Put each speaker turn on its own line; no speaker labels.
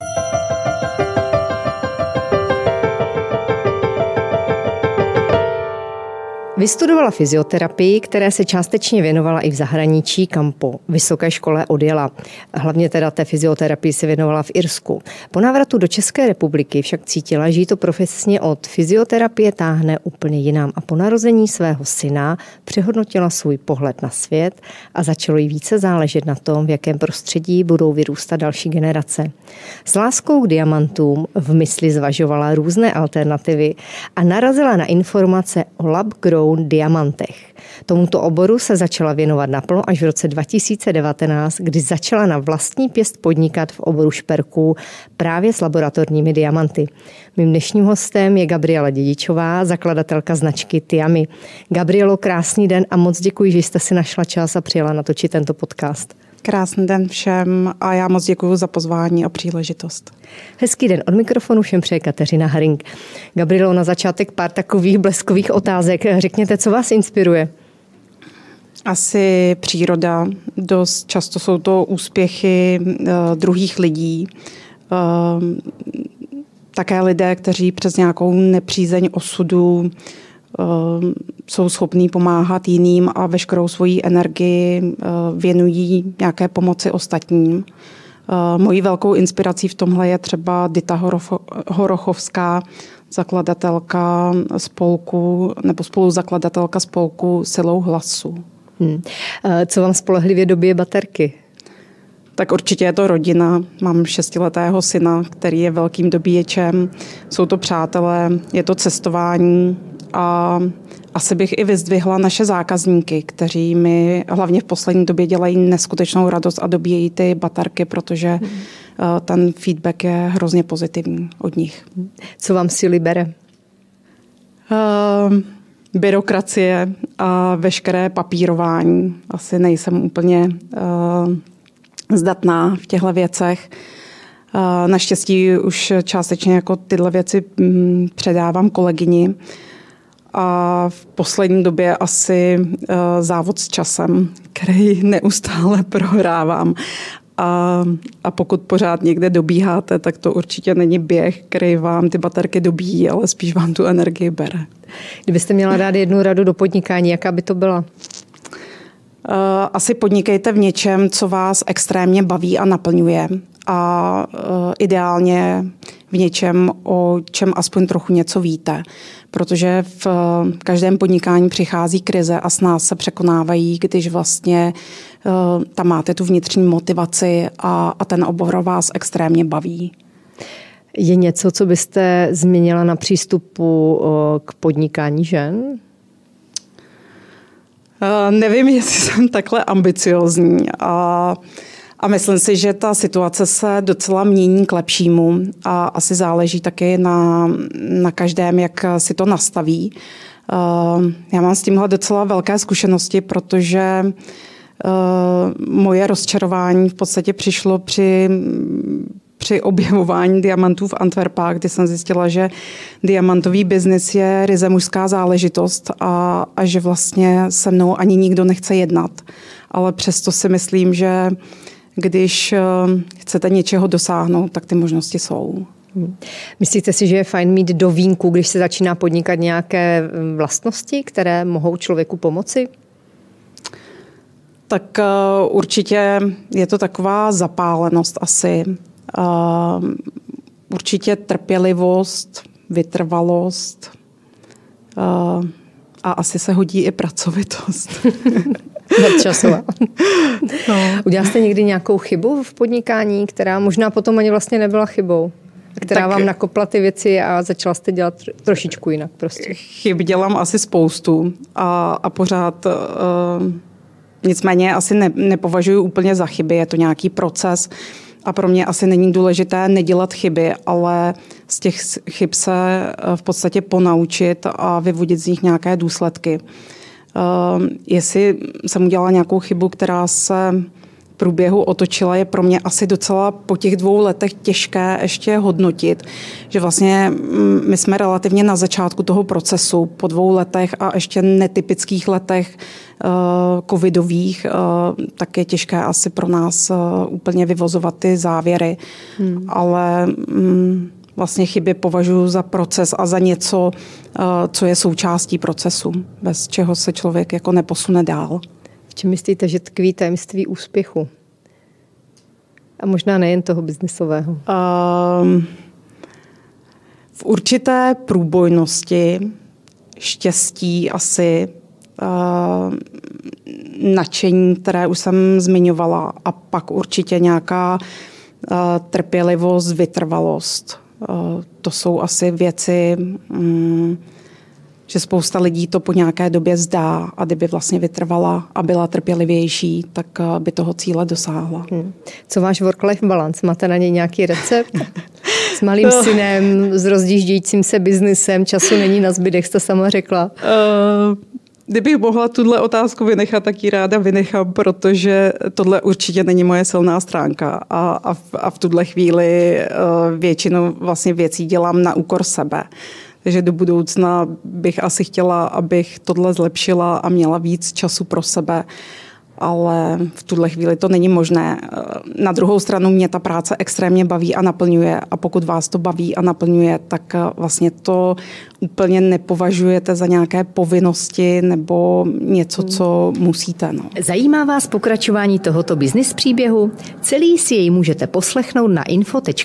you Vystudovala fyzioterapii, které se částečně věnovala i v zahraničí, kam po vysoké škole odjela. Hlavně teda té fyzioterapii se věnovala v Irsku. Po návratu do České republiky však cítila, že to profesně od fyzioterapie táhne úplně jinam a po narození svého syna přehodnotila svůj pohled na svět a začalo jí více záležet na tom, v jakém prostředí budou vyrůstat další generace. S láskou k diamantům v mysli zvažovala různé alternativy a narazila na informace o lab grow Brown diamantech. Tomuto oboru se začala věnovat naplno až v roce 2019, kdy začala na vlastní pěst podnikat v oboru šperků právě s laboratorními diamanty. Mým dnešním hostem je Gabriela Dědičová, zakladatelka značky Tiami. Gabrielo, krásný den a moc děkuji, že jste si našla čas a přijela natočit tento podcast.
Krásný den všem a já moc děkuji za pozvání a příležitost.
Hezký den od mikrofonu všem přeje Kateřina Haring. Gabrielo, na začátek pár takových bleskových otázek. Řekněte, co vás inspiruje?
Asi příroda. Dost často jsou to úspěchy uh, druhých lidí. Uh, také lidé, kteří přes nějakou nepřízeň osudu Eh, jsou schopní pomáhat jiným a veškerou svoji energii eh, věnují nějaké pomoci ostatním. Eh, mojí velkou inspirací v tomhle je třeba Dita Horochovská, zakladatelka spolku nebo spoluzakladatelka spolku Silou hlasu. Hmm.
Co vám spolehlivě dobije baterky?
Tak určitě je to rodina. Mám šestiletého syna, který je velkým dobíječem. Jsou to přátelé, je to cestování, a asi bych i vyzdvihla naše zákazníky, kteří mi hlavně v poslední době dělají neskutečnou radost a dobíjejí ty baterky, protože hmm. ten feedback je hrozně pozitivní od nich.
Co vám síly bere?
Uh, byrokracie a veškeré papírování. Asi nejsem úplně uh, zdatná v těchto věcech. Uh, naštěstí už částečně jako tyhle věci um, předávám kolegyni a v poslední době asi uh, závod s časem, který neustále prohrávám. A, a pokud pořád někde dobíháte, tak to určitě není běh, který vám ty baterky dobíjí, ale spíš vám tu energii bere.
Kdybyste měla dát jednu radu do podnikání, jaká by to byla?
Uh, asi podnikejte v něčem, co vás extrémně baví a naplňuje. A uh, ideálně v něčem, o čem aspoň trochu něco víte. Protože v každém podnikání přichází krize a s nás se překonávají, když vlastně uh, tam máte tu vnitřní motivaci a, a ten obor vás extrémně baví.
Je něco, co byste změnila na přístupu k podnikání žen?
Uh, nevím, jestli jsem takhle ambiciozní. A uh, a myslím si, že ta situace se docela mění k lepšímu a asi záleží taky na, na každém, jak si to nastaví. Uh, já mám s tímhle docela velké zkušenosti, protože uh, moje rozčarování v podstatě přišlo při při objevování diamantů v Antwerpách, kdy jsem zjistila, že diamantový biznis je ryze mužská záležitost a, a že vlastně se mnou ani nikdo nechce jednat. Ale přesto si myslím, že když eh, chcete něčeho dosáhnout, tak ty možnosti jsou.
Hmm. Myslíte si, že je fajn mít do vínku, když se začíná podnikat nějaké hm, vlastnosti, které mohou člověku pomoci?
Tak uh, určitě je to taková zapálenost asi. Uh, určitě trpělivost, vytrvalost a asi se hodí i pracovitost.
nadčasová. no. Udělal jste někdy nějakou chybu v podnikání, která možná potom ani vlastně nebyla chybou? která tak, vám nakopla ty věci a začala jste dělat trošičku jinak prostě.
Chyb dělám asi spoustu a, a pořád uh, nicméně asi ne, nepovažuji úplně za chyby, je to nějaký proces a pro mě asi není důležité nedělat chyby, ale z těch chyb se eh, v podstatě ponaučit a vyvodit z nich nějaké důsledky. Uh, jestli jsem udělala nějakou chybu, která se průběhu otočila, je pro mě asi docela po těch dvou letech těžké ještě hodnotit, že vlastně mm, my jsme relativně na začátku toho procesu po dvou letech a ještě netypických letech uh, covidových, uh, tak je těžké asi pro nás uh, úplně vyvozovat ty závěry. Hmm. Ale um, vlastně chyby považuji za proces a za něco, co je součástí procesu, bez čeho se člověk jako neposune dál.
V čem myslíte, že tkví tajemství úspěchu? A možná nejen toho biznisového. Um,
v určité průbojnosti, štěstí asi, uh, nadšení, které už jsem zmiňovala, a pak určitě nějaká uh, trpělivost, vytrvalost. To jsou asi věci, um, že spousta lidí to po nějaké době zdá a kdyby vlastně vytrvala a byla trpělivější, tak eh, by toho cíle dosáhla. Hmm.
Co váš work-life balance? Máte na něj nějaký recept? S malým no. synem, s rozdíždějícím se biznesem, času není na zbydech, jste sama řekla. Uh,
Kdybych mohla tuhle otázku vynechat, tak ji ráda vynechám, protože tohle určitě není moje silná stránka a, a, v, a v tuhle chvíli uh, většinu vlastně věcí dělám na úkor sebe. Takže do budoucna bych asi chtěla, abych tohle zlepšila a měla víc času pro sebe ale v tuhle chvíli to není možné. Na druhou stranu mě ta práce extrémně baví a naplňuje a pokud vás to baví a naplňuje, tak vlastně to úplně nepovažujete za nějaké povinnosti nebo něco, co musíte. No.
Zajímá vás pokračování tohoto biznis příběhu? Celý si jej můžete poslechnout na info.cz